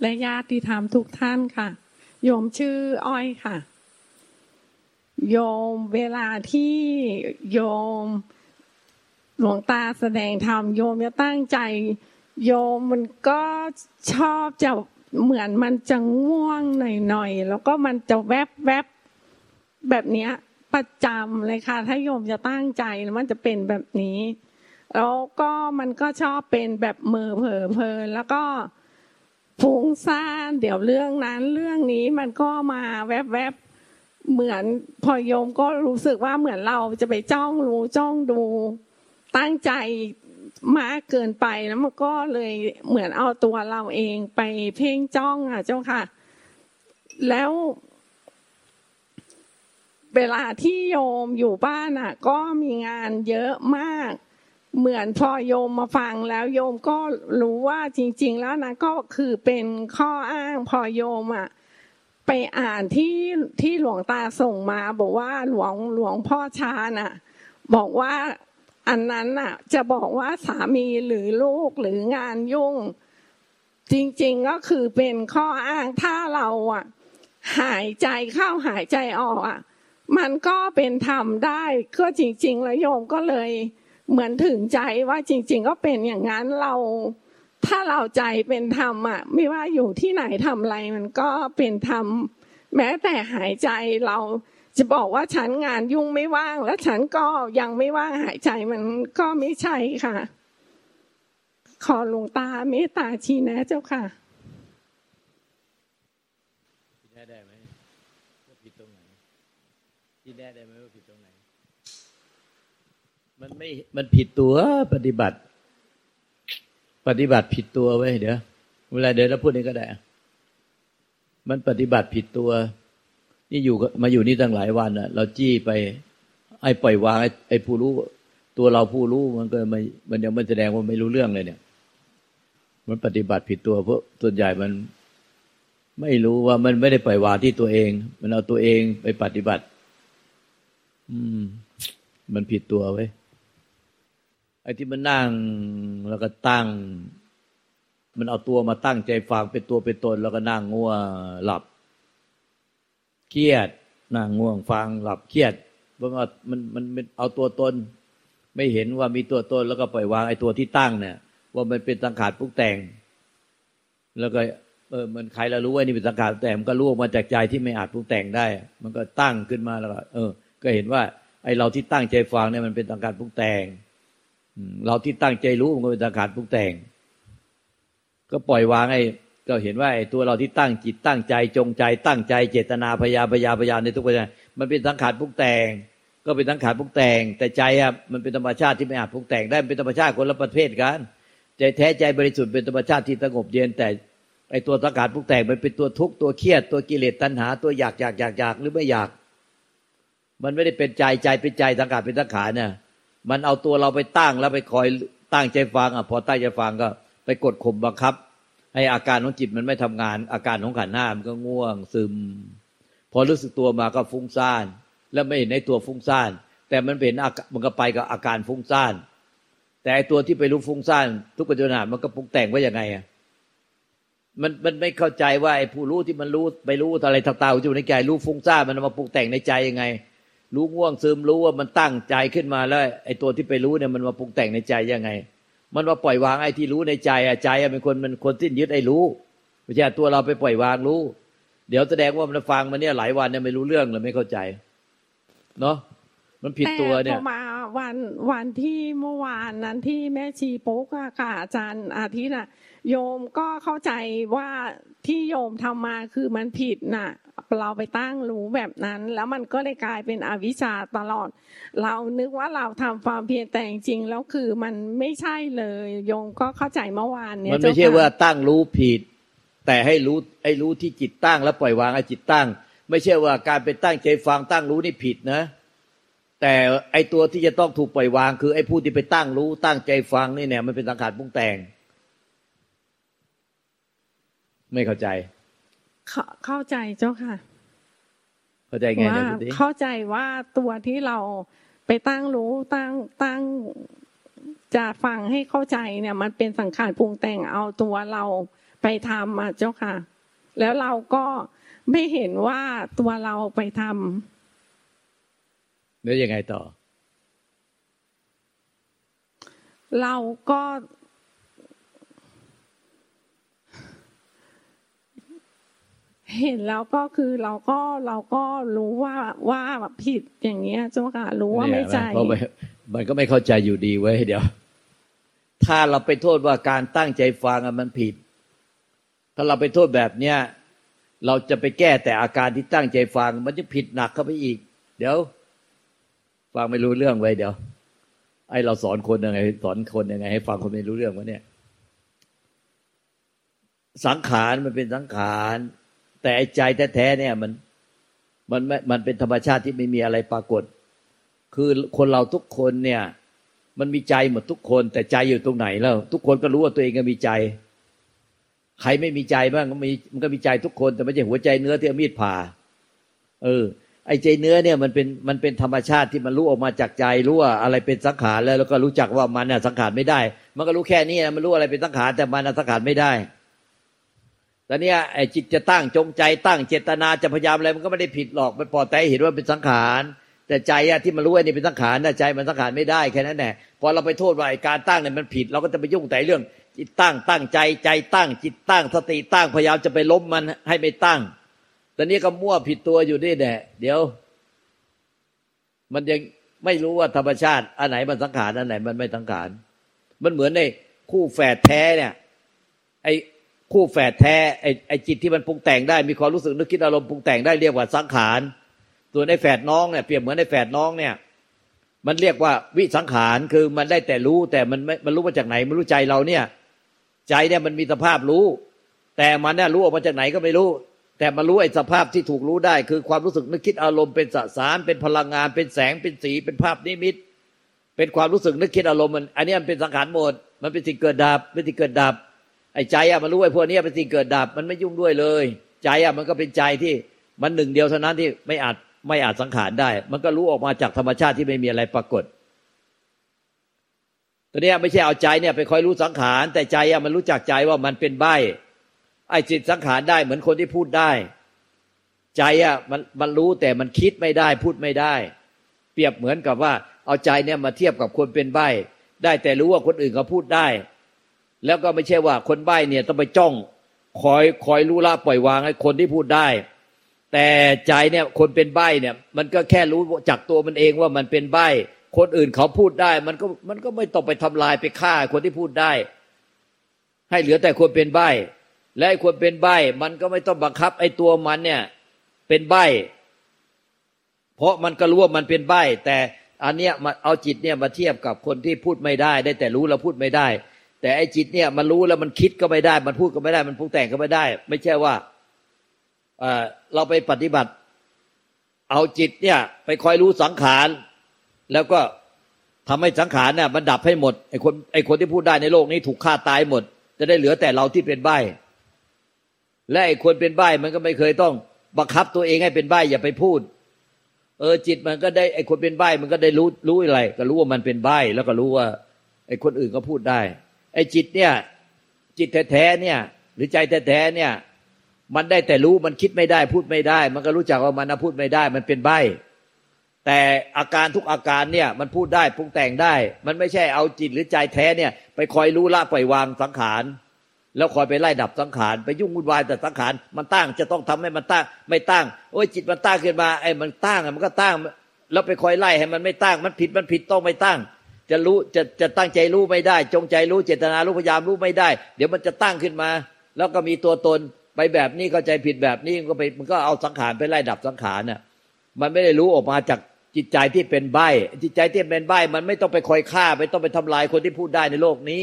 และญาติธรรมทุกท่านค่ะ โยมชื่ออ้อยค่ะ โยมเวลาที่โยมหลวงตาแสดงธรรมโยมจะตั้งใจ โยมมันก็ชอบจะเหมือนมันจะง่วงหน่อยๆ แล้วก็มันจะแวบแวบแบบเนี้ย ประจำเลยค่ะ ถ้าโยมจะตั้งใจมันจะเป็นแบบนี้ แล้วก็มันก็ชอบเป็นแบบมือเผลอเพลินแล้วก็ ฟุ้งซ่านเดี๋ยวเรื่องนั้นเรื่องนี้มันก็มาแวบๆเหมือนพอโยมก็รู้สึกว่าเหมือนเราจะไปจ้องรู้จ้องดูตั้งใจมากเกินไปแล้วมันก็เลยเหมือนเอาตัวเราเองไปเพ่งจ้องอะเจ้าค่ะ แล้วเวลาที่โยมอยู่บ้านอะ ก็มีงานเยอะมาก เหมือนพอโยมมาฟังแล้วโยมก็รู้ว่าจริง ๆ แล้วนะก็คือเป็นข้ออ้างพอโยมอะไปอ่านที่ที่หลวงตาส่งมาบอกว่าหลวงหลวงพ่อชาน่ะ บอกว่าอันนั้นน่ะ จะบอกว่าสามีหรือลูกหรืองานยุ่ง จริงๆก็คือเป็นข้ออ้างถ้าเราอะ หายใจเข้าหายใจออกอะ มันก็เป็นธรรมได้ก็จริง ๆ แล้วโยมก็เลย เหมือนถึงใจว่าจริง ๆ ก็เป็นอย่างนั้นเรา ถ้าเราใจเป็นธรรมอะ ไม่ว่าอยู่ที่ไหนทำอะไรมันก็เป็นธรรมแม้แต่หายใจเราจะบอกว่าฉันงานยุ่งไม่ว่าง แล้วฉันก็ยังไม่ว่างหายใจมันก็ไม่ใช่ค่ะ ขอหลวงตาเมตตาชี้แนะเจ้าค่ะชี้แนะได้ไหมว่าผิดตรงไหนชี้แนะได้ไหมว่าผิดตรงไหน มันไม่มันผิดตัวปฏิบัติ ปฏิบัติผิดตัวไว้เดี๋ยวเวลาเดี๋ยวเราพูดนี้ก็ได้ มันปฏิบัติผิดตัว นี่อยู่มาอยู่นี่ตั้งหลายวันอะ เราจี้ไป ไอ้ปล่อยวาง ไอ้ผู้รู้ ตัวเราผู้รู้มันก็ไม่มันยังไม่แสดงว่าไม่รู้เรื่องเลยเนี่ย มันปฏิบัติผิดตัวเพราะส่วนใหญ่มันไม่รู้ว่ามันไม่ได้ปล่อยวางที่ตัวเอง มันเอาตัวเองไปปฏิบัติ อืม มันผิดตัวไว้ ไอ้ที่มันนั่งแล้วก็ตั้ง มันเอาตัวมาตั้งใจฟังเป็นตัวเป็นตน แล้วก็นั่งง่วงหลับ เครียดนั่งง่วงฟังหลับเครียดเพราะว่ามันมันเอาตัวตน ไม่เห็นว่ามีตัวตน แล้วก็ปล่อยวางไอ้ตัวที่ตั้งเนี่ย ว่ามันเป็นสังขารปุกแต่ง แล้วก็เออมันใครเรารู้ว่านี่เป็นสังขารแต่มันก็รู้มาจากใจที่ไม่อาจปุกแต่งได้ มันก็ตั้งขึ้นมาแล้วก็เออ ก็เห็นว่า ไอ้เราที่ตั้งใจฟังเนี่ยมันเป็นสังขารปุกแต่ง เราที่ตั้งใจรู้มันก็เป็นสังขารปรุงแต่ง ก็ปล่อยวางไอ้ก็เห็นว่าไอ้ตัวเราที่ตั้งจิตตั้งใจจงใจ ตั้งใจเจตนาพยาพยาพยาในทุกประการมันเป็นสังขารปรุงแต่ง ก็เป็นสังขารปรุงแต่ง แต่ใจอะมันเป็นธรรมชาติที่ไม่อาจปรุงแต่งได้เป็นธรรมชาติคนละประเภทกันใจแท้ใจบริสุทธิ์เป็นธรรมชาติที่สงบเย็นแต่ไอ้ตัวสังขารปรุงแต่งมันเป็นตัวทุกข์ตัวเครียดตัวกิเลสตัณหา ตัวอยากอยากอยากอยากหรือไม่อยาก มันไม่ได้เป็นใจใจเป็นใจสังขารเป็นสังขารเนี่ย มันเอาตัวเราไปตั้งแล้วไปคอยตั้งใจฟังอะพอตั้งใจฟังก็ไปกดข่มบังคับ ให้อาการของจิตมันไม่ทำงาน อาการของขันห้ามันก็ง่วงซึม พอรู้สึกตัวมาก็ฟุ้งซ่าน แล้วไม่เห็นในตัวฟุ้งซ่าน แต่มันเป็นมันก็ไปกับอาการฟุ้งซ่าน แต่ตัวที่ไปรู้ฟุ้งซ่านทุกปัจจุบันมันก็ปรุงแต่งว่ายังไงอะมันมันไม่เข้าใจว่าไอ้ผู้รู้ที่มันรู้ไปรู้อะไรทางตาอยู่ในใจรู้ฟุ้งซ่านมันมาปรุงแต่งในใจยังไง รู้ง่วงซึมรู้ว่ามันตั้งใจขึ้นมาแล้วไอ้ตัวที่ไปรู้เนี่ยมันมาปรุงแต่งในใจยังไง มันมาปล่อยวางไอ้ที่รู้ในใจอะใจอะเป็นคนมันคนสิ้นยึดไอ้รู้ไม่ใช่ตัวเราไปปล่อยวางรู้ เดี๋ยวแสดงว่ามันฟังมันเนี่ยหลายวันเนี่ยไม่รู้เรื่องเลยไม่เข้าใจเนาะมันผิดตัวเนี่ยมาวันวันที่เมื่อวานนั้นที่แม่ชีปุ๊กค่ะอาจารย์อาทิตย์น่ะโยมก็เข้าใจว่าที่โยมทำมาคือมันผิดน่ะ เราไปตั้งรู้แบบนั้น แล้วมันก็เลยกลายเป็นอวิชชาตลอด เรานึกว่าเราทำความเพียรแต่จริงแล้วคือมันไม่ใช่เลยโยมก็เข้าใจเมื่อวานเนี่ยมันไม่ใช่ว่าตั้งรู้ผิด แต่ให้รู้ไอ้รู้ที่จิตตั้งแล้วปล่อยวางไอ้จิตตั้ง ไม่ใช่ว่าการไปตั้งใจฟังตั้งรู้นี่ผิดนะ แต่ไอ้ตัวที่จะต้องถูกปล่อยวาง คือไอ้ผู้ที่ไปตั้งรู้ตั้งใจฟังนี่เนี่ยมันเป็นสังขารปรุงแต่ง ไม่เข้าใจ เข้าใจเจ้าค่ะ เข้าใจไงว่าเข้าใจว่าตัวที่เราไปตั้งรู้ตั้งตั้งจะฟังให้เข้าใจเนี่ย มันเป็นสังขารปรุงแต่งเอาตัวเราไปทำอะเจ้าค่ะ แล้วเราก็ไม่เห็นว่าตัวเราไปทำแล้วยังไงต่อ เราก็ เห็นแล้วก็คือเราก็เราก็รู้ว่าว่าแบบผิดอย่างเงี้ยเจ้าค่ะรู้ว่าไม่ใจมันก็ไม่เข้าใจอยู่ดีไว้เดี๋ยว ถ้าเราไปโทษว่าการตั้งใจฟังมันผิด ถ้าเราไปโทษแบบเนี้ยเราจะไปแก้แต่อาการที่ตั้งใจฟัง มันจะผิดหนักเข้าไปอีก เดี๋ยว ฟังไม่รู้เรื่องไว้เดี๋ยว ไอเราสอนคนยังไง สอนคนยังไง ให้ฟังคนไม่รู้เรื่องวะเนี่ย สังขารมันเป็นสังขาร แต่ใจแท้ๆเนี่ยมันมันมันเป็นธรรมชาติที่ไม่มีอะไรปรากฏ คือคนเราทุกคนเนี่ย มันมีใจหมดทุกคน แต่ใจอยู่ตรงไหนแล้ว ทุกคนก็รู้ว่าตัวเองก็มีใจ ใครไม่มีใจบ้างก็มีมันก็มีใจทุกคน แต่ไม่ใช่หัวใจเนื้อที่มีดผ่า เออ ไอ้ใจเนื้อเนี่ยมันเป็นมันเป็นธรรมชาติที่มันรู้ออกมาจากใจรู้ว่าอะไรเป็นสังขารแล้วแล้วก็รู้จักว่ามันน่ะสังขารไม่ได้ มันก็รู้แค่นี้มันรู้อะไรเป็นสังขารแต่มันสังขารไม่ได้ แล้วเนี่ยไอ้จิตจะตั้งจงใจตั้งเจตนาจะพยายามอะไรมันก็ไม่ได้ผิดหรอกมันพอแต่เห็นว่าเป็นสังขาร แต่ใจอะที่มันรู้ว่านี่เป็นสังขารแต่ใจมันสังขารไม่ได้แค่นั้นแหละพอเราไปโทษว่าไอ้การตั้งเนี่ยมันผิด เราก็จะไปยุ่งแต่เรื่อง จิตตั้งตั้งใจใจตั้ง จิตตั้งสติตั้งพยายามจะไปล้มมันให้ไม่ตั้งแต่นี้ก็มั่วผิดตัวอยู่นี่แหละเดี๋ยว มันยังไม่รู้ว่าธรรมชาติอันไหนมันสังขารอันไหนมันไม่สังขารมันเหมือนในคู่แฝดแท้เนี่ย ไอ คู่แฝดแท้ไอ้ไอจิตที่มันปรุงแต่งได้ มีความรู้สึกนึกคิดอารมณ์ปรุงแต่งได้เรียกว่าสังขารส่วนไอ้แฝดน้องเนี่ยเปรียบเหมือนไอ้แฝดน้องเนี่ย มันเรียกว่าวิสังขารคือมันได้แต่รู้แต่มันไม่มันรู้มาจากไหนไม่รู้ใจเราเนี่ย ใจเนี่ยมันมีสภาพรู้ แต่มันเนี่ยรู้ออกมาจากไหนก็ไม่รู้ แต่มารู้ไอ้สภาพที่ถูกรู้ได้ คือความรู้สึกนึกคิดอารมณ์เป็นสสารเป็นพลังงานเป็นแสงเป็นสีเป็นภาพนิมิต เป็นความรู้สึกนึกคิดอารมณ์มันอันนี้มันเป็นสังขารหมดมันเป็นสิ่งเกิดดับเป็นสิ่งเกิดดับ ไอ้ใจอะมันรู้ไอ้พวกนี้เป็นสิ่งเกิดดับ มันไม่ยุ่งด้วยเลย ใจอะมันก็เป็นใจที่มันหนึ่งเดียวเท่านั้นที่ไม่อาจไม่อาจสังขารได้ มันก็รู้ออกมาจากธรรมชาติที่ไม่มีอะไรปรากฏตัวนี้ไม่ใช่เอาใจเนี่ยไปคอยรู้สังขาร แต่ใจอะมันรู้จักใจว่ามันเป็นใบไอ้จิตสังขารได้เหมือนคนที่พูดได้ ใจอะมันมันรู้แต่มันคิดไม่ได้ พูดไม่ได้ เปรียบเหมือนกับว่า เอาใจเนี่ยมาเทียบกับคนเป็นใบได้แต่รู้ว่าคนอื่นเขาพูดได้ แล้วก็ไม่ใช่ว่าคนใบ้เนี่ยต้องไปจ้องคอยคอยรู้ละปล่อยวางให้คนที่พูดได้ แต่ใจเนี่ยคนเป็นใบ้เนี่ย มันก็แค่รู้จากตัวมันเองว่ามันเป็นใบ้คนอื่นเขาพูดได้ มันก็มันก็ไม่ต้องไปทำลายไปฆ่าคนที่พูดได้ ให้เหลือแต่คนเป็นใบ้และคนเป็นใบ้มันก็ไม่ต้องบังคับ ไอ้ตัวมันเนี่ย เป็นใบ้เพราะมันก็รู้ว่ามันเป็นใบ้แต่อันเนี้ยมาเอาจิตเนี่ยมาเทียบกับคนที่พูดไม่ได้ ได้แต่รู้แล้วพูดไม่ได้ แต่ไอ้จิตเนี่ยมันรู้แล้วมันคิดก็ไม่ได้ มันพูดก็ไม่ได้ มันพูดแต่งก็ไม่ได้ ไม่ใช่ว่าเราไปปฏิบัติ เอาจิตเนี่ย ไปคอยรู้สังขาร แล้วก็ทำให้สังขารเนี่ยมันดับให้หมดไอ้คนไอ้คนที่พูดได้ในโลกนี้ถูกฆ่าตายหมด จะได้เหลือแต่เราที่เป็นใบและไอ้คนเป็นใบมันก็ไม่เคยต้องบังคับตัวเองให้เป็นใบอย่าไปพูด เออจิตมันก็ได้ไอ้คนเป็นใบมันก็ได้รู้รู้อะไร ก็รู้ว่ามันเป็นใบแล้วก็รู้ว่าไอ้คนอื่นก็พูดได้ ไอ้จิตเนี่ย จิตแท้ๆเนี่ย หรือใจแท้ๆเนี่ย มันได้แต่รู้มันคิดไม่ได้พูดไม่ได้ มันก็รู้จักว่ามันพูดไม่ได้ มันเป็นใบแต่อาการทุกอาการเนี่ย มันพูดได้ปรุงแต่งได้ มันไม่ใช่เอาจิตหรือใจแท้เนี่ย ไปคอยรู้ละปล่อยวางสังขารแล้วคอยไปไล่ดับสังขาร ไปยุ่งวุ่นวายแต่สังขารมันตั้งจะต้องทำให้มันตั้ง ไม่ตั้งโอ้ยจิตมันตั้งขึ้นมาไอ้มันตั้งมันก็ตั้ง แล้วไปคอยไล่ให้มันไม่ตั้ง มันผิดมันผิดต้องไม่ตั้ง จะรู้จะจะตั้งใจรู้ไม่ได้ จงใจรู้เจตนารู้พยายามรู้ไม่ได้ เดี๋ยวมันจะตั้งขึ้นมา แล้วก็มีตัวตนไปแบบนี้เข้าใจผิดแบบนี้มันก็ไปมันก็เอาสังขารไปไล่ดับสังขารเนี่ยมันไม่ได้รู้ออกมาจากจิตใจที่เป็นใบจิตใจที่เป็นใบมันไม่ต้องไปคอยฆ่าไม่ต้องไปทำลายคนที่พูดได้ในโลกนี้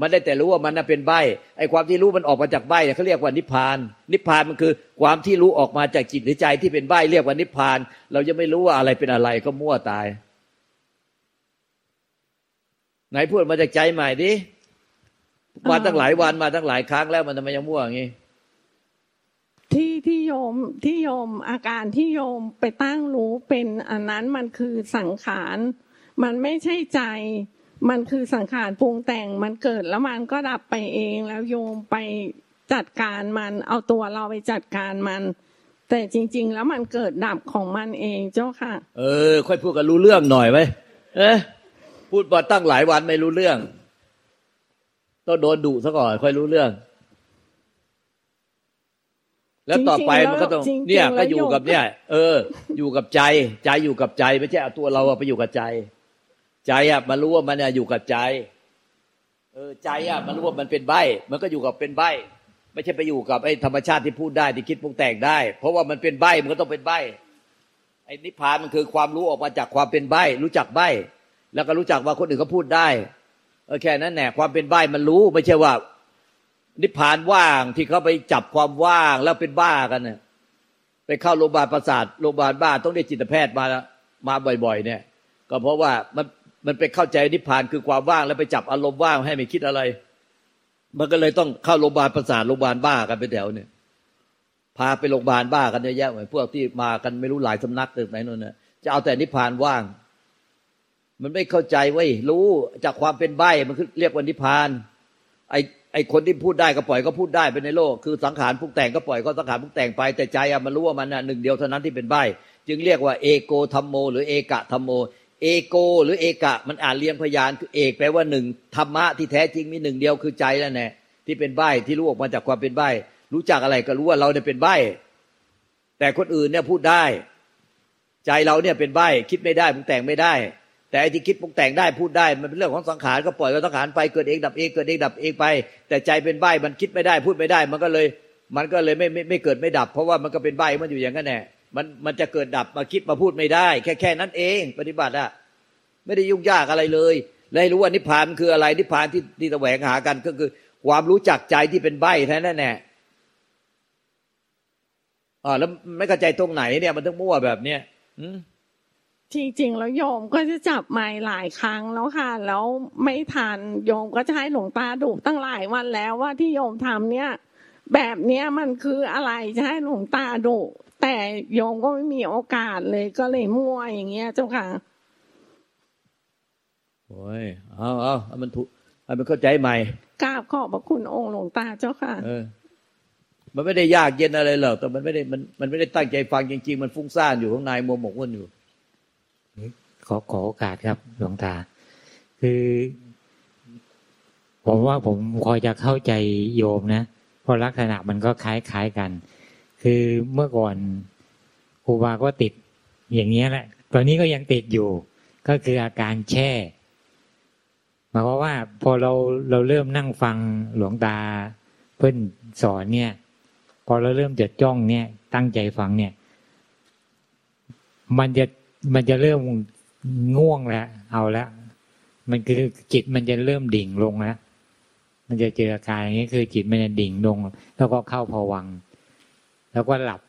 มันได้แต่รู้ว่ามันเป็นใบไอ้ความที่รู้มันออกมาจากใบเนี่ยเขาเรียกว่านิพพาน นิพพานมันคือความที่รู้ออกมาจากจิตหรือใจที่เป็นใบเรียกว่านิพพาน เราจะไม่รู้ว่าอะไรเป็นอะไรก็มั่วตาย ไหนพูดมาจากใจใหม่ดิมาตั้งหลายวันมาตั้งหลายครั้งแล้วมันทำไมยังมั่วอย่างนี้ที่ที่โยมที่โยมอาการที่โยมไปตั้งรู้เป็นอันนั้นมันคือสังขารมันไม่ใช่ใจ มันคือสังขารปรุงแต่งมันเกิดแล้วมันก็ดับไปเองแล้วโยมไปจัดการมันเอาตัวเราไปจัดการมัน แต่จริง ๆ แล้วมันเกิดดับของมันเองเจ้าค่ะ เออ ค่อยพูดกันรู้เรื่องหน่อยไหมเอ๊ะ พูดมาตั้งหลายวันไม่รู้เรื่อง ต้องโดนดุซะก่อนค่อยรู้เรื่อง แล้วต่อไปมันก็ต้องจริงๆเนี่ยแล้วก็อยู่โยมกับเนี่ย เออ อยู่กับใจ ใจอยู่กับใจไม่ใช่เอาตัวเราอะไปอยู่กับใจ ใจอะมันรู้ว่ามันอะอยู่กับใจ เออ ใจอะมันรู้ว่ามันเป็นใบมันก็อยู่กับเป็นใบไม่ใช่ไปอยู่กับไอ้ธรรมชาติที่พูดได้ที่คิดปรุงแต่งได้ เพราะว่ามันเป็นใบมันก็ต้องเป็นใบไอ้นิพพานมันคือความรู้ออกมาจากความเป็นใบรู้จักใบ แล้วก็รู้จักว่าคนอื่นเขาพูดได้แค่นั้นแหละความเป็นใบมันรู้ไม่ใช่ว่า นิพพานว่างที่เขาไปจับความว่างแล้วเป็นบ้ากันเนี่ยไปเข้าโรงพยาบาลประสาทโรงพยาบาลบ้าต้องได้จิตแพทย์มามาบ่อย ๆ เนี่ย ก็เพราะว่ามันมันไปเข้าใจนิพพานคือความว่างแล้วไปจับอารมณ์ว่างให้ไม่คิดอะไร มันก็เลยต้องเข้าโรงพยาบาลประสาทโรงพยาบาลบ้ากันไปแถวเนี่ย พาไปโรงพยาบาลบ้ากันเยอะแยะเหมือนพวกที่มากันไม่รู้หลายสำนักตึกไหนนู่นเนี่ยจะเอาแต่นิพพานว่าง มันไม่เข้าใจเว้ยรู้จากความเป็นใบมันคือเรียกว่านิพาน ไอไอคนที่พูดได้ก็ปล่อยก็พูดได้ไปในโลก คือสังขารพุกแต่งก็ปล่อยก็สังขารพุกแต่งไป แต่ใจอะมันรู้ว่ามันน่ะหนึ่งเดียวเท่านั้นที่เป็นใบจึงเรียกว่าเอโกธรรมโม หรือเอกะธรรมโม เอโก หรือเอกะ มันอ่านเรียงพยานคือเอกแปลว่าหนึ่งธรรมะที่แท้จริงมีหนึ่งเดียวคือใจแล้วแน่ที่เป็นใบที่รู้ออกมาจากความเป็นใบรู้จักอะไรก็รู้ว่าเราเนี่ยเป็นใบแต่คนอื่นเนี่ยพูดได้ ใจเราเนี่ยเป็นใบคิดไม่ได้ปรุงแต่งไม่ได้ แต่ไอ้ที่คิดปรุงแต่งได้พูดได้มันเป็นเรื่องของสังขารก็ปล่อยก็สังขารไปเกิดเองดับเองเกิดเองดับเองไป แต่ใจเป็นใบมันคิดไม่ได้พูดไม่ได้ มันก็เลยมันก็เลยไม่ไม่ไม่เกิดไม่ดับ เพราะว่ามันก็เป็นใบมันอยู่อย่างนั้นแน่มันมันจะเกิดดับมาคิดมาพูดไม่ได้ แค่แค่นั้นเองปฏิบัติอะไม่ได้ยุ่งยากอะไรเลยและให้รู้ว่านิพพานคืออะไรนิพพานที่ที่แสวงหากันก็คือ ความรู้จักใจที่เป็นใบแท้นั่นแน่อ่าแล้วไม่เข้าใจตรงไหนเนี่ยมันต้องมั่วแบบเนี้ยอืม จริงๆ แล้วโยมก็จะจับไม้หลายครั้งแล้วค่ะ แล้วไม่ทันโยมก็จะให้หลวงตาดุตั้งหลายวันแล้วว่าที่โยมทำเนี่ย แบบเนี้ยมันคืออะไรจะให้หลวงตาดุแต่โยมก็ไม่มีโอกาสเลยก็เลยมั่วอย่างเงี้ยเจ้าค่ะโอ้ยเอาเอาเอามันถูกให้มันเข้าใจใหม่กราบขอบพระคุณองค์หลวงตาเจ้าค่ะเออมันไม่ได้ยากเย็นอะไรหรอกแต่มันไม่ได้มันมันไม่ได้ตั้งใจฟังจริง ๆ มันฟุ้งซ่านอยู่ข้างในมัวหมกมุ่นอยู่ ขอขอโอกาสครับหลวงตา คือ ผมว่าผมพอจะเข้าใจโยมนะเพราะลักษณะมันก็คล้ายคล้ายกัน คือเมื่อก่อนครูบาก็ติดอย่างเงี้แหละ ตอนนี้ก็ยังติดอยู่ ก็คืออาการแช่หมายความว่าพอเราเราเริ่มนั่งฟังหลวงตาเพิ่นสอนเนี่ย พอเราเริ่มจดจ้องเนี่ย ตั้งใจฟังเนี่ย มันจะมันจะเริ่ม ง่วงแล้วเอาและมันคือจิตมันจะเริ่มดิ่งลงแล้วมันจะเจออาการอย่างนี้คือจิตมันจะดิ่งลง แล้วก็เข้าพวัง แล้วก็หลับ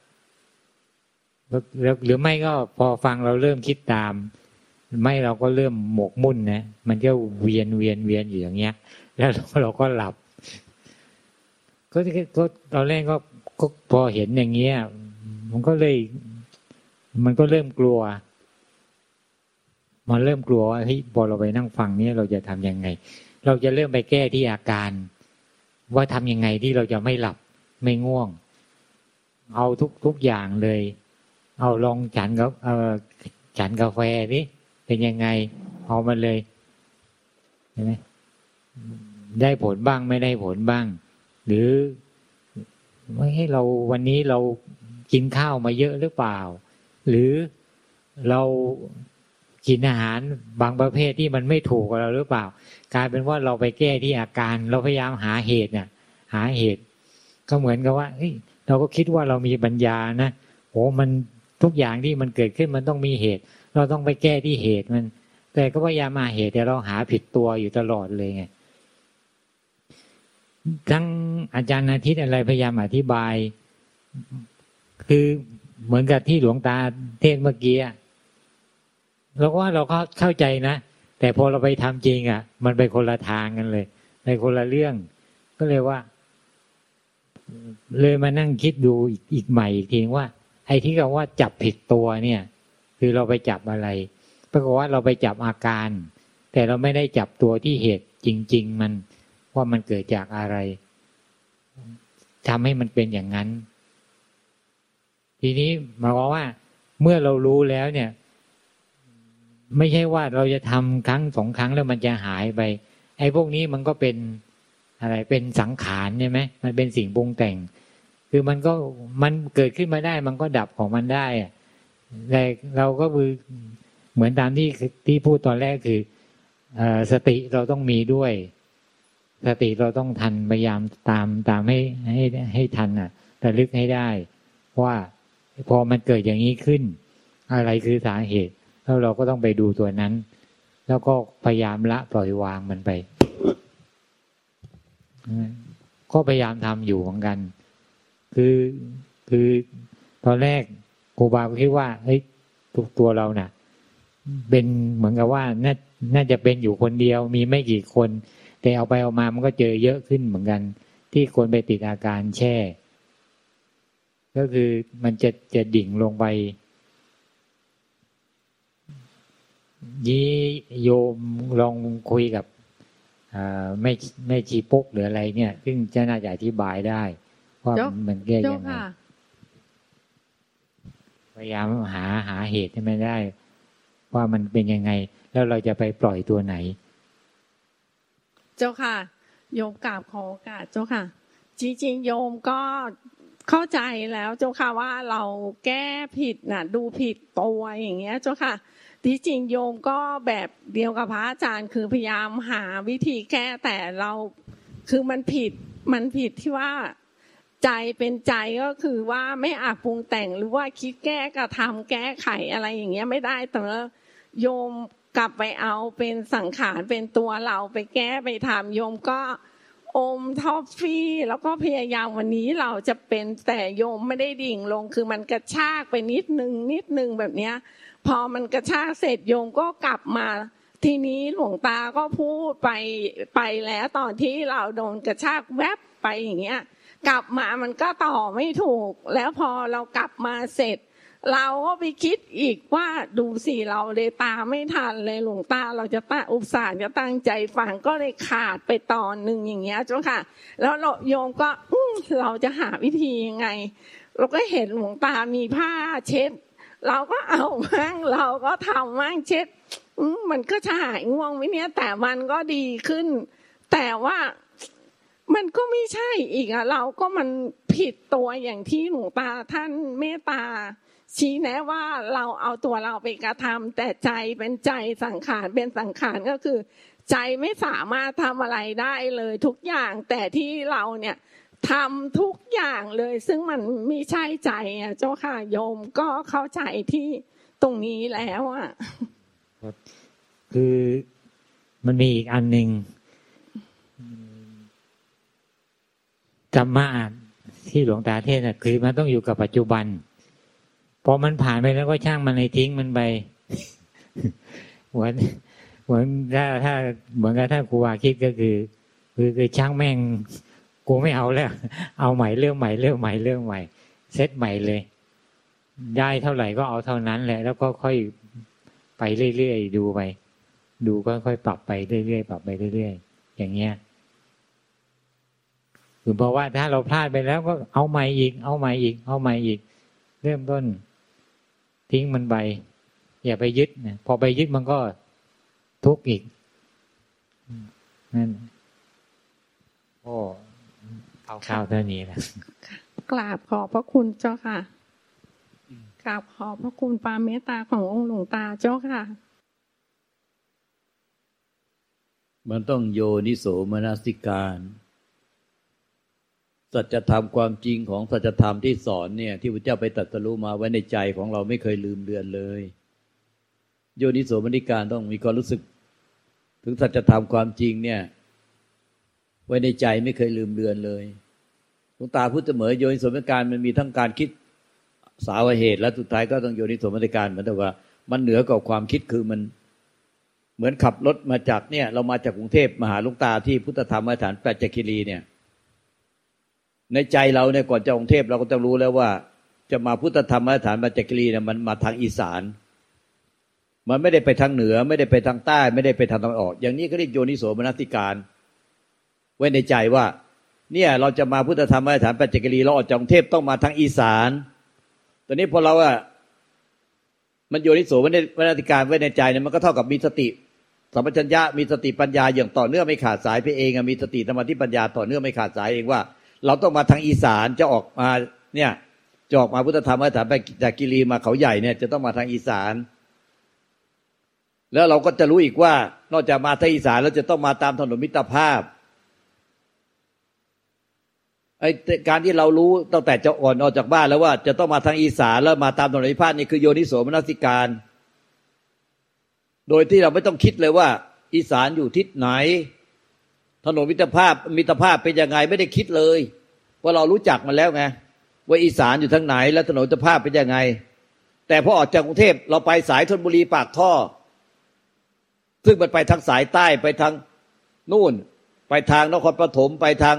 แล้วหรือไม่ก็พอฟังเราเริ่มคิดตาม ไม่เราก็เริ่มหมกมุ่นนะมันก็เวียนเวียนเวียนอยู่อย่างเงี้ย แล้วเราก็หลับ ก็ก็ตอนแรกก็ก็พอเห็นอย่างเงี้ยมันก็เลย มันก็เริ่มกลัว มันเริ่มกลัวว่าเฮ้ยพอเราไปนั่งฟังเนี่ยเราจะทำยังไง เราจะเริ่มไปแก้ที่อาการ ว่าทำยังไงที่เราจะไม่หลับไม่ง่วง เอาทุกทุกอย่างเลย เอาลองฉันกับเออฉันกาแฟนี่เป็นยังไง เอามาเลยเห็นไหมได้ผลบ้างไม่ได้ผลบ้าง หรือไม่ให้เราวันนี้เรากินข้าวมาเยอะหรือเปล่า หรือเรา กินอาหารบางประเภทที่มันไม่ถูกกับเราหรือเปล่า กลายเป็นว่าเราไปแก้ที่อาการ เราพยายามหาเหตุเนี่ยหาเหตุ ก็เหมือนกับว่าเราก็คิดว่าเรามีปัญญานะโอ้มันทุกอย่างที่มันเกิดขึ้นมันต้องมีเหตุ เราต้องไปแก้ที่เหตุมัน แต่ก็พยายามมาเหตุแต่เราหาผิดตัวอยู่ตลอดเลยไงทั้งอาจารย์อาทิตย์อะไรพยายามอธิบาย คือเหมือนกับที่หลวงตาเทศเมื่อกี้ เราก็ว่าเราก็เข้าใจนะ แต่พอเราไปทำจริงอะ มันไปคนละทางกันเลยในคนละเรื่อง ก็เลยว่า เลยมานั่งคิดดูอีกใหม่อีกทีว่า ไอ้ที่คำว่าจับผิดตัวเนี่ย คือเราไปจับอะไรปรากฏว่าเราไปจับอาการแแต่เราไม่ได้จับตัวที่เหตุจริง ๆ มันว่ามันเกิดจากอะไรทำให้มันเป็นอย่างนั้น ทีนี้หมายความว่า เมื่อเรารู้แล้วเนี่ย ไม่ใช่ว่าเราจะทำครั้งสองครั้งแล้วมันจะหายไป ไอ้พวกนี้มันก็เป็นอะไรเป็นสังขารใช่ไหมมันเป็นสิ่งปรุงแต่ง คือมันก็มันเกิดขึ้นมาได้ มันก็ดับของมันได้แต่เราก็คือเหมือนตามที่ที่พูดตอนแรกคือสติเราต้องมีด้วย สติเราต้องทันพยายามตามตามให้ให้ให้ทันอะระลึกให้ได้ ว่าพอมันเกิดอย่างนี้ขึ้น อะไรคือสาเหตุ แล้วเราก็ต้องไปดูตัวนั้น แล้วก็พยายามละปล่อยวางมันไป ก็พยายามทำอยู่เหมือนกัน คือคือตอนแรกครูบาก็คิดว่าเฮ้ยทุกตัวเราเนะ่ะ เป็นเหมือนกับว่าน่าน่าจะเป็นอยู่คนเดียว มีไม่กี่คน แต่เอาไปเอามามันก็เจอเยอะขึ้นเหมือนกัน ที่คนไปติดอาการแช่ ก็คือมันจะจะดิ่งลงไป ยี่โยมลองคุยกับไม่ไม่ชีปุ๊กหรืออะไรเนี่ย ซึ่งจะน่าจะอธิบายได้ว่ามันแก้ยังไงพยายามหาหาเหตุให้มันได้ ว่ามันเป็นยังไง แล้วเราจะไปปล่อยตัวไหน เจ้าค่ะ โยมกราบขอโอกาสเจ้าค่ะ จริงๆ โยมก็เข้าใจแล้วเจ้าค่ะว่าเราแก้ผิดน่ะ ดูผิดตัวอย่างเงี้ย เจ้าค่ะ ที่จริงโยมก็แบบเดียวกับพระอาจารย์คือพยายามหาวิธีแก้แต่เราคือมันผิดมันผิดที่ว่าใจเป็นใจก็คือว่าไม่อาจปรุงแต่งหรือว่าคิดแก้กระทำแก้ไขอะไรอย่างเงี้ยไม่ได้แต่โยมกลับไปเอาเป็นสังขารเป็นตัวเราไปแก้ไปทำโยมก็ อมท็อฟฟี่ แล้วก็พยายามวันนี้เราจะเป็นแต่โยมไม่ได้ดิ่งลง คือมันกระชากไปนิดนึงนิดนึงแบบเนี้ย พอมันกระชากเสร็จโยมก็กลับมา ทีนี้หลวงตาก็พูดไปไปแล้วตอนที่เราโดนกระชากแวบไปอย่างเงี้ย กลับมามันก็ต่อไม่ถูก แล้วพอเรากลับมาเสร็จ เราก็ไปคิดอีกว่าดูสิเราเลยตาไม่ทันเลยหลวงตาเราจะตั้งอุปสรรคจะตั้งใจฟังก็เลยขาดไปตอนหนึ่งอย่างเงี้ยเจ้าค่ะ แล้วโยมก็เราจะหาวิธียังไง เราก็เห็นหลวงตามีผ้าเช็ด เราก็เอามั่งเราก็ทำมั่งเช็ดมันก็จะหายง่วงไว้เนี้ยแต่มันก็ดีขึ้น แต่ว่ามันก็ไม่ใช่อีกอะเราก็มันผิดตัวอย่างที่หลวงตาท่านเมตตา ชี้แนะว่าเราเอาตัวเราไปกระทำแต่ใจเป็นใจสังขารเป็นสังขารก็คือ ใจไม่สามารถทำอะไรได้เลยทุกอย่าง แต่ที่เราเนี่ยทำทุกอย่างเลย ซึ่งมันไม่ใช่ใจอะเจ้าค่ะโยมก็เข้าใจที่ตรงนี้แล้วอะคือมันมีอีกอันหนึ่งธรรมะที่หลวงตาเทศน์คือมันต้องอยู่กับปัจจุบัน พอมันผ่านไปแล้วก็ช่างมันในทิ้งมันไปเหมือนเหมือนถ้าถ้าเหมือนกับถ้าครูวาคิดก็คือ คือคือช่างแม่งกูไม่เอาแล้ว เอาใหม่เรื่องใหม่เรื่องใหม่เรื่องใหม่เซตใหม่เลย ได้เท่าไหร่ก็เอาเท่านั้นแหละ แล้วก็ค่อยไปเรื่อยๆดูไป ดูก็ค่อยปรับไปเรื่อยๆปรับไปเรื่อยๆอย่างเงี้ยคือเพราะว่าถ้าเราพลาดไปแล้วก็เอาใหม่อีก เอาใหม่อีก เอาใหม่อีก เริ่มต้น ทิ้งมันไป อย่าไปยึดนะพอไปยึดมันก็ทุกข์อีกนั่นโอ้เอาข้าวเท่านี้แหละกราบขอบพระคุณเจ้าค่ะกราบขอบพระคุณปาเมตตาขององค์หลวงตาเจ้าค่ะ มันต้องโยนิโสมนสิการ สัจธรรมความจริงของสัจธรรมที่สอนเนี่ย ที่พระเจ้าไปตัดสรู้มาไว้ในใจของเราไม่เคยลืมเลือนเลย โยนิโสมนิการต้องมีความรู้สึก ถึงสัจธรรมความจริงเนี่ย ไว้ในใจไม่เคยลืมเลือนเลยหลวงตาพูดเสมอโยนิโสมการมันมีทั้งการคิดสาวเหตุ และสุดท้ายก็ต้องโยนิโสมการเหมือนแต่ว่า มันเหนือกว่าความคิดคือมันเหมือนขับรถมาจากเนี่ย เรามาจากกรุงเทพมหาลุงตาที่พุทธธรรมสถานแปดจักรีเนี่ย ในใจเราเนี่ยก่อนจะกรุงเทพเราก็ต้องรู้แล้วว่า จะมาพุทธธรรมสถานแปดจักรีเนี่ยมันมาทางอีสาน มันไม่ได้ไปทางเหนือ ไม่ได้ไปทางใต้ ไม่ได้ไปทางตะวันออก อย่างนี้ก็เรียกโยนิโสมนสิการ ไว้ในใจว่า เนี่ยเราจะมาพุทธธรรมสถานปัจจกรีเราออกจากกรุงเทพต้องมาทางอีสาน ตอนนี้พอเราอะมันโยนิโสมนสิการไว้ในใจเนี่ยมันก็เท่ากับมีสติสัมปชัญญะมีสติปัญญาอย่างต่อเนื่องไม่ขาดสายไปเองมีสติธรรมที่ปัญญาต่อเนื่องไม่ขาดสายเองว่า เราต้องมาทางอีสานจะออกมาเนี่ยจะออกมาพุทธธรรมสถานปัจจกิรีมาเขาใหญ่เนี่ยจะต้องมาทางอีสาน แล้วเราก็จะรู้อีกว่า นอกจากมาทางอีสานเราจะต้องมาตามถนนมิตรภาพไอ้การที่เรารู้ตั้งแต่จะอ่อนออกจากบ้านแล้วว่า จะต้องมาทางอีสานแล้วมาตามถนนมิตรภาพนี่คือโยนิโสมนสิการ โดยที่เราไม่ต้องคิดเลยว่า อีสานอยู่ทิศไหน ถนนมิตรภาพมิตรภาพเป็นยังไงไม่ได้คิดเลยเพราเรารู้จักมันแล้วไงว่าอีสานอยู่ทางไหน และถนนมิตรภาพเป็นยังไง แต่พอออกจากกรุงเทพเราไปสายธนบุรีปากท่อ ซึ่งมันไปทางสายใต้ไปทางนู่น ไปทางนครปฐมไปทาง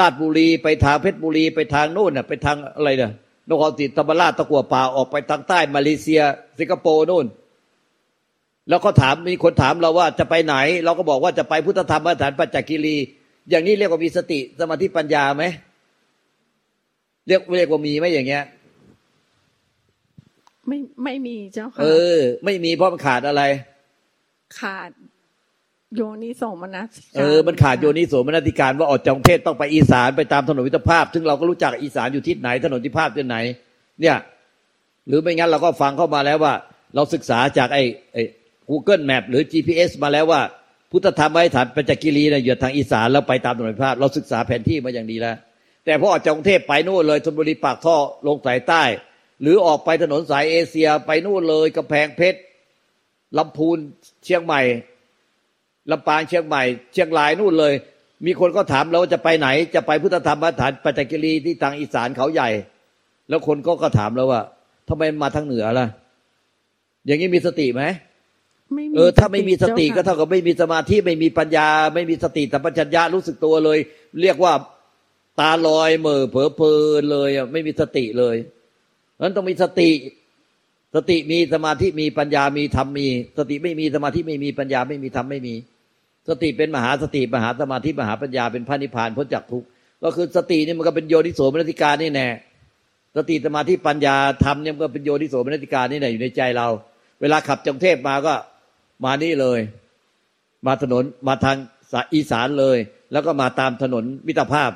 ราชบุรี ไปทางเพชรบุรี ไปทางนู่นน่ะ ไปทางอะไรเนี่ยนครศรีธรรมราชตะกัวป่าออกไปทางใต้มาเลเซีย สิงคโปร์นู่น แล้วเขาถามมีคนถามเราว่าจะไปไหน เราก็บอกว่าจะไปพุทธธรรมสถานปัจจกิรี อย่างนี้เรียกว่ามีสติสมาธิปัญญาไหมเรียกเรียกว่ามีไหมอย่างเงี้ย ไม่ไม่มีเจ้าค่ะเออ ไม่มีเพราะมันขาดอะไร ขาดโยนิโสมนัสเออ มันขาดโยนิโสมนัสิการว่าออกจากกรุงเทพต้องไปอีสานไปตามถนนวิทภาพ ซึ่งเราก็รู้จักอีสานอยู่ทิศไหน ถนนทิศภาพที่ไหน เนี่ย หรือไม่งั้นเราก็ฟังเข้ามาแล้วว่า เราศึกษาจากไอ้ไอ้ Google Map หรือ GPS มาแล้วว่า พุทธธรรมไว้ฐานปัจจกิรีนี่ยอยู่ทางอีสานแล้วไปตามถนนภาพเราศึกษาแผนที่มาอย่างดีแล้ว แต่พอออกจากกรุงเทพไปนู่นเลยธนบุรีปากท่อลงสายใต้ หรือออกไปถนนสายเอเชียไปนู่นเลยกำแพงเพชรลำพูนเชียงใหม่ลำปางเชียงใหม่ เชียงรายนู่นเลย มีคนก็ถามเราจะไปไหน จะไปพุทธธรรมสถานปัจจกิรีที่ทางอีสานเขาใหญ่ แล้วคนก็ก็ถามเราว่าทำไมมาทางเหนือล่ะ อย่างนี้มีสติไหม เออถ้าไม่มีสติก็เท่ากับไม่มีสมาธิไม่มีปัญญา ไม่มีสติสัมปชัญญะรู้สึกตัวเลย เรียกว่าตาลอยเมื่อเผลอเพลินเลยอะไม่มีสติเลยนั้นต้องมีสติ สติมีสมาธิมีปัญญามีธรรมมี สติไม่มีสมาธิไม่มีปัญญาไม่มีธรรมไม่มี สติเป็นมหาสติมหาสมาธิมหาปัญญาเป็นพระนิพพานพ้นจากทุกข์ก็คือสตินี่มันก็เป็นโยนิโสมนสิการนี่แน่สติสมาธิปัญญาธรรมเนี่ยมันก็เป็นโยนิโสมนสิการนี่แน่อยู่ในใจเรา เวลาขับจังเทพมาก็ มานี่เลย มาถนนมาทางอีสานเลย แล้วก็มาตามถนนมิตรภาพ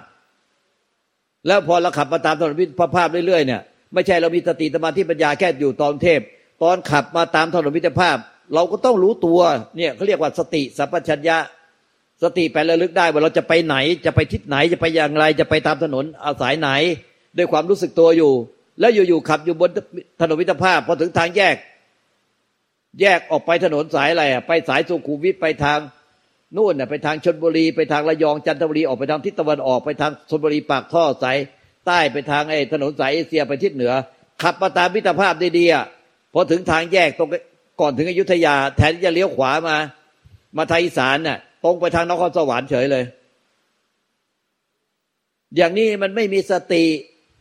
แล้วพอเราขับมาตามถนนมิตรภาพเรื่อยๆเนี่ยไม่ใช่เรามีสติสมาธิปัญญาแค่อยู่ตอนเทพ ตอนขับมาตามถนนมิตรภาพ เราก็ต้องรู้ตัวเนี่ยเขาเรียกว่าสติสัพพัญญะ สติไประลึกได้ว่าเราจะไปไหนจะไปทิศไหนจะไปอย่างไร จะไปตามถนนอาศัยไหน ด้วยความรู้สึกตัวอยู่ แล้วอยู่ๆขับอยู่บนถนนมิตรภาพพอถึงทางแยก แยกออกไปถนนสายอะไรอะไปสายสุขุมวิทไปทางนู่นน่ะไปทางชนบุรีไปทางระยองจันทบุรีออกไปทางทิศตะวันออกไปทางชนบุรีปากท่อสายใต้ไปทางไอ้ถนนสายเอเชียไปทิศเหนือ ขับมาตามมิตรภาพดีๆอะพอถึงทางแยกตรงก่อนถึงอยุธยา แทนที่จะเลี้ยวขวามา มาทางอีสานน่ะ ตรงไปทางนครสวรรค์เฉยเลย อย่างนี้มันไม่มีสติ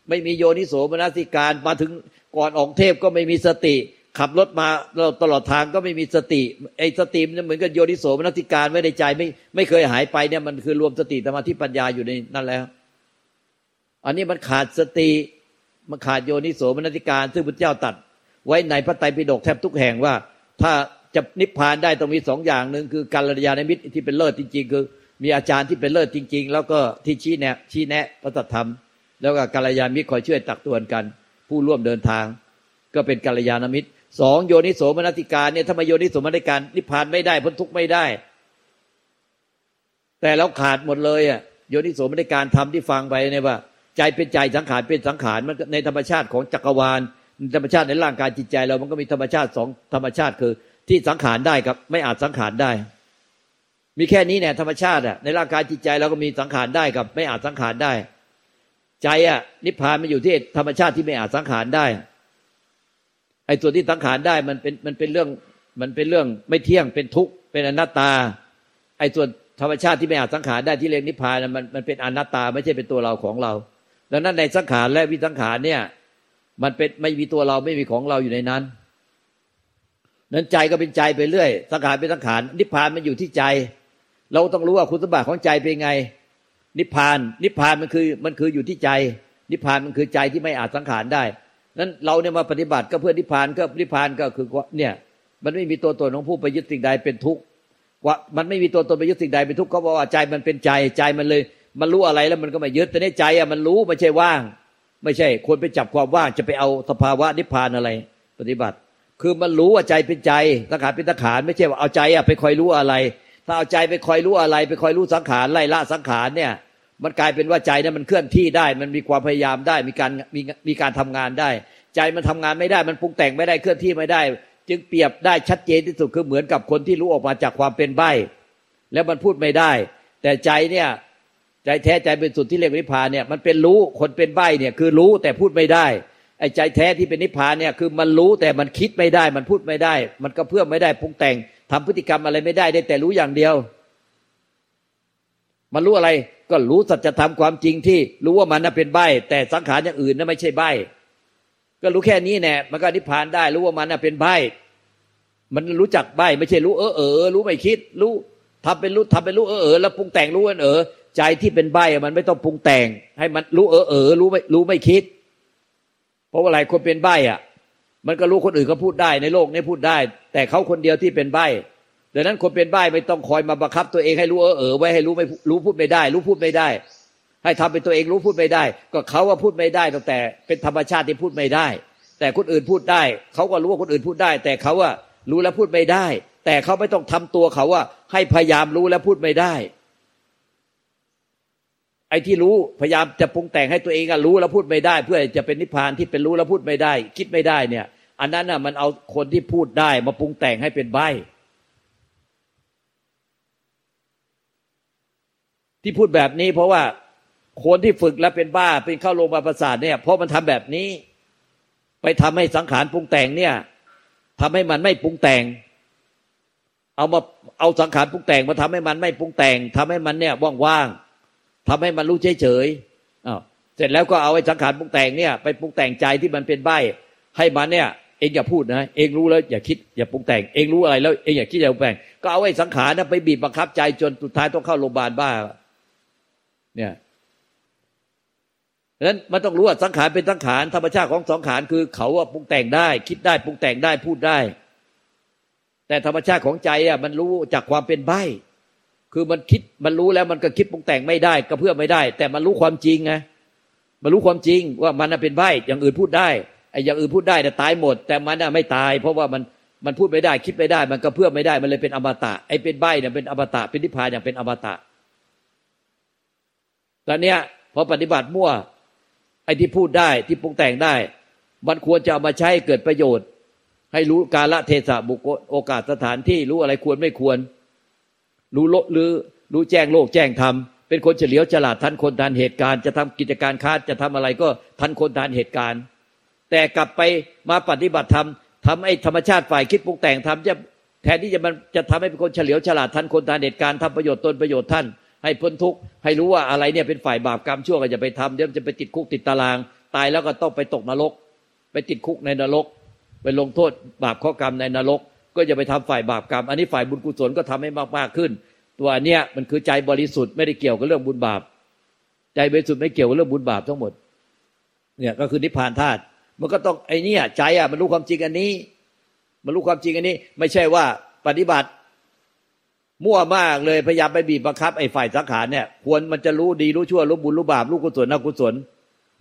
ไม่มีโยนิโสมนสิการมาถึงก่อนออกเทพก็ไม่มีสติ ขับรถมาเราตลอดทางก็ไม่มีสติไอ้สติมันเหมือนกับโยนิโสมนสิการไม่ได้ใจไม่ไม่เคยหายไปเนี่ยมันคือรวมสติสมาธิปัญญาอยู่ในนั่นแล้ว อันนี้มันขาดสติมันขาดโยนิโสมนสิการ ซึ่งพระเจ้าตัด ไว้ในพระไตรปิฎกแทบทุกแห่งว่า ถ้าจะนิพพานได้ต้องมีสองอย่างหนึ่งคือการยานมิตรที่เป็นเลิศจริง ๆ คือ มีอาจารย์ที่เป็นเลิศจริง ๆ แล้วก็ที่ชี้แนะชี้แนะพระธรรม แล้วก็การยานมิตรคอยช่วยตักตวนกัน ผู้ร่วมเดินทาง ก็เป็นการยานมิตร สองโยนิโสมนสิการเนี่ยถ้ามาโยนิโสมนสิการนิพพานไม่ได้พ้นทุกข์ไม่ได้ แต่เราขาดหมดเลยอะโยนิโสมนสิการทำที่ฟังไปเนี่ยว่า ใจเป็นใจสังขารเป็นสังขารมันในธรรมชาติของจักรวาลธรรมชาติในร่างกายจิตใจเรามันก็มีธรรมชาติสองธรรมชาติคือ ที่สังขารได้กับ ไม่อาจสังขารได้ มีแค่นี้เนี่ยธรรมชาติอะในร่างกายจิตใจเราก็มีสังขารได้กับ ไม่อาจสังขารได้ ใจอะนิพพานมันอยู่ที่ธรรมชาติที่ไม่อาจสังขารได้ อ้ส่วนที่สังขารได้มันเป็นมันเป็นเรื่องมันเป็นเรื่องไม่เที่ยงเป็นทุกข์เป็นอนัตตา ไอ้ส่วนธรรมชาติที่ไม่อาจสังขารได้ที่เรียกนิพพานมันมันเป็นอนัตตาไม่ใช่เป็นตัวเราของเรา ดังนั้นในสังขารและวิสังขารเนี่ย มันเป็นไม่มีตัวเราไม่มีของเราอยู่ในนั้นนั้นใจก็เป็นใจไปเรื่อย สังขารเป็นสังขารนิพพานมันอยู่ที่ใจ เราต้องรู้ว่าคุณสมบัติของใจเป็นไง นิพพาน นิพพานมันคือมันคืออยู่ที่ใจ นิพพานมันคือใจที่ไม่อาจสังขารได้ นั้นเราเนี่ยมาปฏิบัติก็เพื่อนิพพานก็นิพพานก็คือเนี่ยมันไม่มีตัวตนของผู้ไปยึดสิ่งใดเป็นทุกข์ว่ามันไม่มีตัวตนไปยึดสิ่งใดเป็นทุกข์ก็บอกว่าใจมันเป็นใจใจมันเลย มันรู้อะไรแล้วมันก็ไม่ยึดแต่ในใจอะมันรู้ไม่ใช่ว่าง ไม่ใช่คนไปจับความว่างจะไปเอาสภาวะนิพพานอะไร ปฏิบัติ คือมันรู้ว่าใจเป็นใจสังขารเป็นสังขารไม่ใช่ว่าเอาใจอะไปคอยรู้อะไร ถ้าเอาใจไปคอยรู้อะไร ไปคอยรู้สังขารไล่ละสังขารเนี่ย มันกลายเป็นว่าใจนั้นมันเคลื่อนที่ได้ มันมีความพยายามได้ มีการมีมีการทำงานได้ ใจมันทำงานไม่ได้ มันปรุงแต่งไม่ได้เคลื่อนที่ไม่ได้ จึงเปรียบได้ชัดเจนที่สุดคือเหมือนกับคนที่รู้ออกมาจากความเป็นใบแล้วมันพูดไม่ได้ แต่ใจเนี่ยใจแท้ใจเป็นสุดที่เรียกนิพพานเนี่ยมันเป็นรู้คนเป็นใบเนี่ยคือรู้แต่พูดไม่ได้ไอ้ใจแท้ที่เป็นนิพพานเนี่ยคือมันรู้แต่มันคิดไม่ได้ มันพูดไม่ได้ มันก็เพื่อไม่ได้ปรุงแต่งทำพฤติกรรมอะไรไม่ได้ได้แต่รู้อย่างเดียว มันรู้อะไรก็รู้สัจธรรมความจริงที่รู้ว่ามันน่ะเป็นใบแต่สังขารอย่างอื่นน่ะไม่ใช่ใบก็รู้แค่นี้แน่มันก็นิพพานได้ รู้ว่ามันน่ะเป็นใบมันรู้จักใบไม่ใช่รู้เออเออรู้ไม่คิด รู้ทำเป็นรู้ทำเป็นรู้เออเออแล้วปรุงแต่งรู้เออใจที่เป็นใบมันไม่ต้องปรุงแต่ง ให้มันรู้เออเออรู้ไม่รู้ไม่คิด เพราะว่าอะไรคนเป็นใบอะ มันก็รู้คนอื่นก็พูดได้ในโลกนี้พูดได้ แต่เขาคนเดียวที่เป็นใบ ดังนั้นคนเป็นใบไม่ต้องคอยมาบังคับตัวเองให้รู้เออเออไว้ให้รู้ไม่รู้พูดไม่ได้ รู้พูดไม่ได้ ให้ทำเป็นตัวเองรู้พูดไม่ได้ ก็เขาว่าพูดไม่ได้ตั้งแต่เป็นธรรมชาติที่พูดไม่ได้ แต่คนอื่นพูดได้ เขาก็รู้ว่าคนอื่นพูดได้ แต่เขาว่ารู้แล้วพูดไม่ได้ แต่เขาไม่ต้องทำตัวเขาว่าให้พยายามรู้แล้วพูดไม่ได้ ไอ้ที่รู้พยายามจะปรุงแต่งให้ตัวเองอะรู้แล้วพูดไม่ได้ เพื่อจะเป็นนิพพานที่เป็นรู้แล้วพูดไม่ได้ คิดไม่ได้เนี่ย อันนั้นน่ะมันเอาคนที่พูดได้มาปรุงแต่งให้เป็นใบ ที่พูดแบบนี้ เพราะว่าคนที่ฝึกแล้วเป็นบ้าเป็นเข้าโรงพยาบาลประสาทเนี่ย เพราะมันทำแบบนี้ ไปทำให้สังขารปรุงแต่งเนี่ยทำให้มันไม่ปรุงแต่ง เอามาเอาสังขารปรุงแต่งมาทำให้มันไม่ปรุงแต่งทำให้มันเนี่ยว่างๆทำให้มันรู้เฉยๆอ้าวเสร็จแล้วก็เอาไอ้สังขารปรุงแต่งเนี่ย ไปปรุงแต่งใจที่มันเป็นใบให้มันเนี่ยเองอย่าพูดนะเองรู้แล้วอย่าคิดอย่าปรุงแต่ง เองรู้อะไรแล้วเองอย่าคิดอย่าปรุงแต่งก็เอาไอ้สังขารนะไปบีบบังคับใจจนสุดท้ายต้องเข้าโรงพยาบาลบ้า เนี่ยดังนั้นมันต้องรู้ว่าสังขารเป็นสังขารธรรมชาติของสังขารคือเขาว่าปรุงแต่งได้ คิดได้ปรุงแต่งได้พูดได้ แต่ธรรมชาติของใจอะมันรู้จากความเป็นใบคือมันคิดมันรู้แล้วมันก็คิดปรุงแต่งไม่ได้ก็เพื่อไม่ได้ แต่มันรู้ความจริงไงมันรู้ความจริงว่ามันเป็นใบอย่างอื่นพูดได้ไอ้อย่างอื่นพูดได้แต่ตายหมด แต่มันน่ะไม่ตาย เพราะว่ามันมันพูดไม่ได้คิดไม่ได้ มันก็เพื่อไม่ได้มันเลยเป็นอมตะไอ้เป็นใบเนี่ยเป็นอมตะเป็นนิพพานอย่างเป็นอมตะ ตอนเนี้ยพอปฏิบัติมั่ว ไอ้ที่พูดได้ที่ปรุงแต่งได้ มันควรจะเอามาใช้เกิดประโยชน์ ให้รู้กาละเทศะบุคคลโอกาสสถานที่รู้อะไรควรไม่ควร รู้โลหรือรู้แจ้งโลกแจ้งธรรมเป็นคนเฉลียวฉลาดทันคนทันเหตุการณ์ จะทำกิจการค้าจะทำอะไรก็ทันคนทันเหตุการณ์ แต่กลับไปมาปฏิบัติธรรมทำไอ้ธรรมชาติฝ่ายคิดปรุงแต่งทำจะแทนที่จะมันจะทำให้เป็นคนเฉลียวฉลาดทันคนทันเหตุการณ์ทำประโยชน์ตนประโยชน์ท่าน ให้พ้นทุกข์ให้รู้ว่าอะไรเนี่ยเป็นฝ่ายบาปกรรมชั่วก็จะไปทำเดี๋ยวจะไปติดคุกติดตาราง ตายแล้วก็ต้องไปตกนรก ไปติดคุกในนรก ไปลงโทษบาปข้อกรรมในนรก ก็จะไปทำฝ่ายบาปกรรม อันนี้ฝ่ายบุญกุศลก็ทำให้มากมากขึ้น ตัวเนี้ยมันคือใจบริสุทธิ์ไม่ได้เกี่ยวกับเรื่องบุญบาป ใจบริสุทธิ์ไม่เกี่ยวกับเรื่องบุญบาปทั้งหมด เนี่ยก็คือนิพพานธาตุมันก็ต้องไอ้นี่ใจอะมันรู้ความจริงอันนี้ มันรู้ความจริงอันนี้ ไม่ใช่ว่าปฏิบัติ มั่วมากเลยพยายามไปบีบบังคับไอ้ฝ่ายสังขารเนี่ย ควรมันจะรู้ดีรู้ชั่วรู้บุญรู้บาปรู้กุศลอกุศล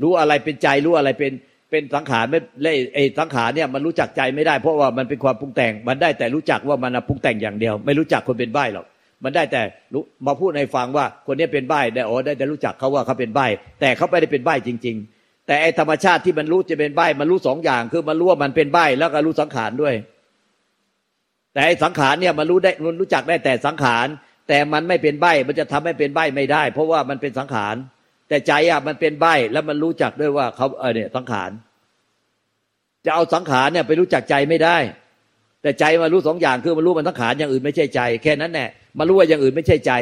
รู้อะไรเป็นใจรู้อะไรเป็นเป็นสังขารไม่เล่ไอ้สังขารเนี่ยมันรู้จักใจไม่ได้เพราะว่ามันเป็นความปรุงแต่ง มันได้แต่รู้จักว่ามันปรุงแต่งอย่างเดียว ไม่รู้จักคนเป็นใบ้หรอกมันได้แต่รู้มาพูดในฟังว่าคนนี้เป็นใบ้ได้อ๋อได้แต่รู้จักเขาว่าเขาเป็นใบ้แต่เขาไม่ได้เป็นใบ้จริง ๆ แต่ไอ้ธรรมชาติที่มันรู้จะเป็นใบ้มันรู้สองอย่างคือมันรู้ว่ามันเป็นใบ้แล้วก็รู้สังขารด้วย แต่สังขารเนี่ยมันรู้ได้รู้จักได้แต่สังขาร แต่มันไม่เป็นใบมันจะทำให้เป็นใบไม่ได้ เพราะว่ามันเป็นสังขาร แต่ใจอะมันเป็นใบแล้วมันรู้จักด้วยว่าเขาเออเนี่ยสังขาร จะเอาสังขารเนี่ยไปรู้จักใจไม่ได้ แต่ใจมารู้สองอย่างคือมันรู้มันสังขารอย่างอื่นไม่ใช่ใจ แค่นั้นแหละมารู้ว่าอย่างอื่นไม่ใช่ใจ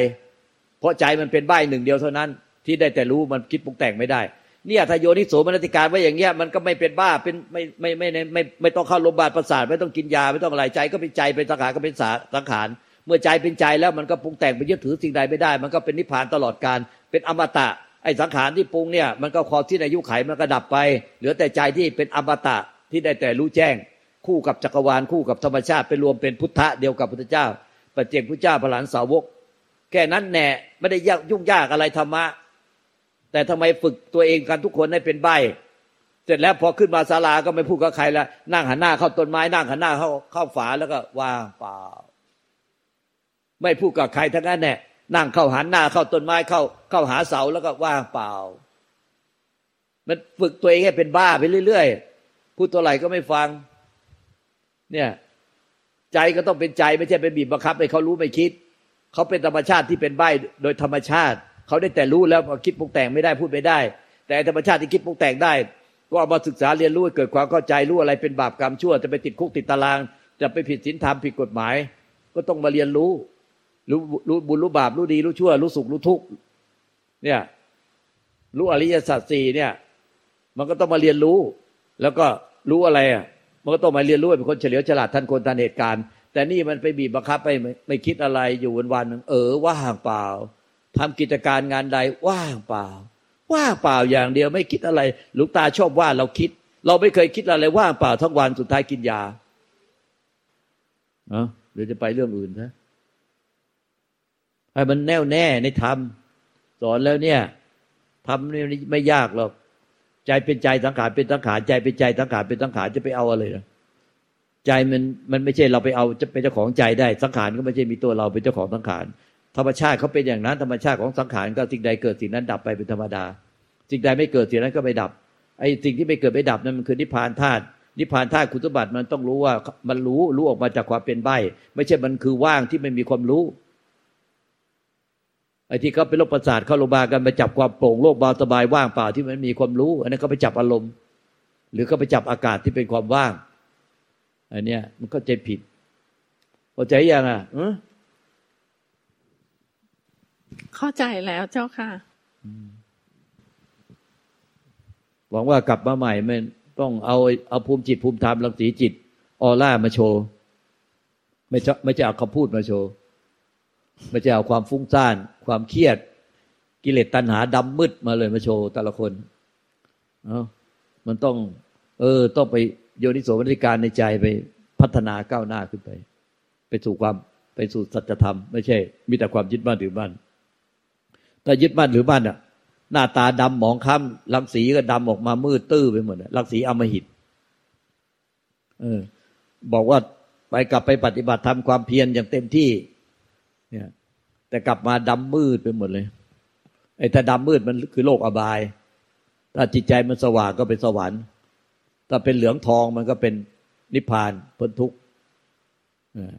เพราะใจมันเป็นใบหนึ่งเดียวเท่านั้น ที่ได้แต่รู้มันคิดปรุงแต่งไม่ได้ เนี่ยถ้าโยนิโสมนติการไว้อย่างเงี้ยมันก็ไม่เป็นบ้าเป็นไม่ไม่ไม่ไม่ไม่ไม่ต้องเข้าโรงพยาบาลประสาทไม่ต้องกินยาไม่ต้องอะไรใจก็เป็นใจเป็นสังขารก็เป็นสาสังขารเมื่อใจเป็นใจแล้วมันก็ปรุงแต่งไปยึดถือสิ่งใดไม่ได้ มันก็เป็นนิพพานตลอดการเป็นอมตะไอ้สังขารที่ปรุงเนี่ยมันก็คอที่อายุไขมันก็ดับไป เหลือแต่ใจที่เป็นอมตะที่ได้แต่รู้แจ้ง คู่กับจักรวาลคู่กับธรรมชาติไปรวมเป็นพุทธะเดียวกับพุทธเจ้าปัจเจกพุทธเจ้าพระหลานสาวก แค่นั้นแน่ไม่ได้ยากยุ่งยากอะไรธรรมะ แต่ทำไมฝึกตัวเองกันทุกคนให้เป็นใบเสร็จแล้วพอขึ้นมาศาลาก็ไม่พูดกับใครแล้วนั่งหันหน้าเข้าต้นไม้นั่งหันหน้าเข้าเข้าฝาแล้วก็ว่างเปล่า ไม่พูดกับใครทั้งนั้นแน่นั่งเข้าหันหน้าเข้าต้นไม้เข้าเข้าหาเสาแล้วก็ว่างเปล่า มันฝึกตัวเองให้เป็นบ้าไปเรื่อยๆพูดตัวไหร่ก็ไม่ฟัง เนี่ยใจก็ต้องเป็นใจไม่ใช่เป็นบีบบังคับให้เขารู้ไม่คิด เขาเป็นธรรมชาติที่เป็นใบโดยธรรมชาติ เขาได้แต่รู้แล้วคิดปรุงแต่งไม่ได้พูดไม่ได้ แต่ธรรมชาติที่คิดปรุงแต่งได้ ก็เอามาศึกษาเรียนรู้เกิดความเข้าใจรู้อะไรเป็นบาปกรรมชั่วจะไปติดคุกติดตาราง จะไปผิดศีลธรรมผิดกฎหมาย ก็ต้องมาเรียนรู้รู้รู้บุญรู้บาปรู้ดีรู้ชั่ว รู้สุขรู้ทุกข์เนี่ยรู้อริยสัจสี่เนี่ยมันก็ต้องมาเรียนรู้ แล้วก็รู้อะไรอะมันก็ต้องมาเรียนรู้เป็นคนเฉลียวฉลาดทันคนทันเหตุการณ์ แต่นี่มันไปบีบบังคับไปไม่คิดอะไรอยู่วันวันหนึ่งเออว่างเปล่า ทำกิจการงานใดว่างเปล่า ว่างเปล่าอย่างเดียวไม่คิดอะไรหลวงตาชอบว่าเราคิด เราไม่เคยคิดอะไรว่างเปล่าทั้งวันสุดท้ายกินยาเออเดี๋ยวจะไปเรื่องอื่นนะให้มันแน่วแน่ในธรรมสอนแล้วเนี่ยทำนี่ไม่ยากหรอกใจเป็นใจสังขารเป็นสังขารใจเป็นใจสังขารเป็นสังขารจะไปเอาอะไรนะใจมันมันไม่ใช่เราไปเอาจะเป็นเจ้าของใจได้สังขารก็ไม่ใช่มีตัวเราเป็นเจ้าของสังขาร ธรรมชาติเขาเป็นอย่างนั้นธรรมชาติของสังขารก็สิ่งใดเกิดสิ่งนั้นดับไปเป็นธรรมดา สิ่งใดไม่เกิดสิ่งนั้นก็ไม่ดับไอ้สิ่งที่ไม่เกิดไม่ดับนั้นมันคือนิพพานธาตุนิพพานธาตุคุณสมบัติมันต้องรู้ว่ามันรู้รู้ออกมาจากความเป็นใบไม่ใช่มันคือว่างที่ไม่มีความรู้ไอ้ที่เขาเป็นโรคประสาทเข้าโรงพยาบาลกันไปจับความโปร่งโลกเบาสบายว่างเปล่าที่มันมีความรู้ อันนั้นเขาไปจับอารมณ์ หรือเขาไปจับอากาศที่เป็นความว่างอันเนี้ยมันก็ใจผิดเข้าใจยังอะ เข้าใจแล้วเจ้าค่ะหวังว่ากลับมาใหม่ไม่ต้องเอาเอาภูมิจิตภูมิธรรมรังสีจิต ออร่ามาโชว์ ไม่ใช่ไม่ใช่เอาคำพูดมาโชว์ไม่ใช่เอาความฟุ้งซ่าน ความเครียด กิเลสตัณหาดำมืดมาเลยมาโชว์แต่ละคนเนาะมันต้อง เออ ต้องไปโยนิโสมนิการในใจไปพัฒนาก้าวหน้าขึ้นไป ไปสู่ความไปสู่สัจธรรม ไม่ใช่ มีแต่ความยึดมั่นถือมั่น แต่ยึดมั่นหรือมั่นอะ หน้าตาดำหมองคล้ำรังสีก็ดำออกมามืดตื้อไปหมดรังสีอมหิตเออ บอกว่าไปกลับไปปฏิบัติทำความเพียรอย่างเต็มที่ เนี่ย แต่กลับมาดำมืดไปหมดเลย ไอ้ถ้าดำมืดมันคือโลกอบาย ถ้าจิตใจมันสว่างก็เป็นสวรรค์ ถ้าเป็นเหลืองทองมันก็เป็นนิพพานพ้นทุกข์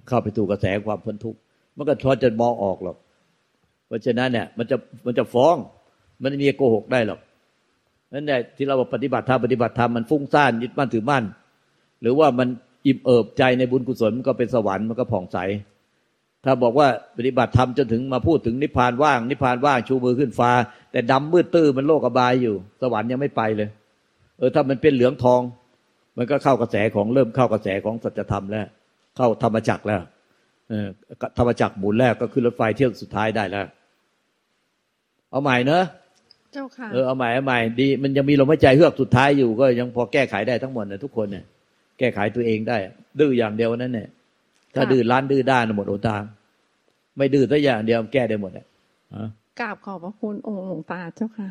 เข้าไปถูกกระแสความพ้นทุกข์มันก็ทอจะมองออกหรอก เพราะฉะนั้นเนี่ยมันจะมันจะฟ้อง มันไม่มีโกหกได้หรอกนั่นแหละที่เราปฏิบัติธรรมปฏิบัติธรรมมันฟุ้งซ่านยึดมั่นถือมั่น หรือว่ามันอิ่มเอิบใจในบุญกุศลมันก็เป็นสวรรค์มันก็ผ่องใส ถ้าบอกว่าปฏิบัติธรรมจนถึงมาพูดถึงนิพพานว่าง นิพพานว่างชูมือขึ้นฟ้า แต่ดำมืดตื้อมันโลกอบายอยู่ สวรรค์ยังไม่ไปเลย เออถ้ามันเป็นเหลืองทอง มันก็เข้ากระแสของเริ่มเข้ากระแสของสัจธรรมแล้ว เข้าธรรมจักรแล้วเออธรรมจักรหมุนแล้วก็ขึ้นรถไฟเที่ยวสุดท้ายได้แล้ว เอาใหม่เนอะเจ้าค่ะเออเอาใหม่เอาใหม่ดี มันยังมีลมหายใจเฮือกสุดท้ายอยู่ก็ยังพอแก้ไขได้ทั้งหมดนะทุกคนเนี่ยแก้ไขตัวเองได้ ดื้ออย่างเดียวนั่นเนี่ยถ้าดื้อร้านดื้อด้านหมดโอทางไม่ดื้อสักอย่างเดียวแก้ได้หมดอะกราบขอบพระคุณองค์หลวงตาเจ้าค่ะ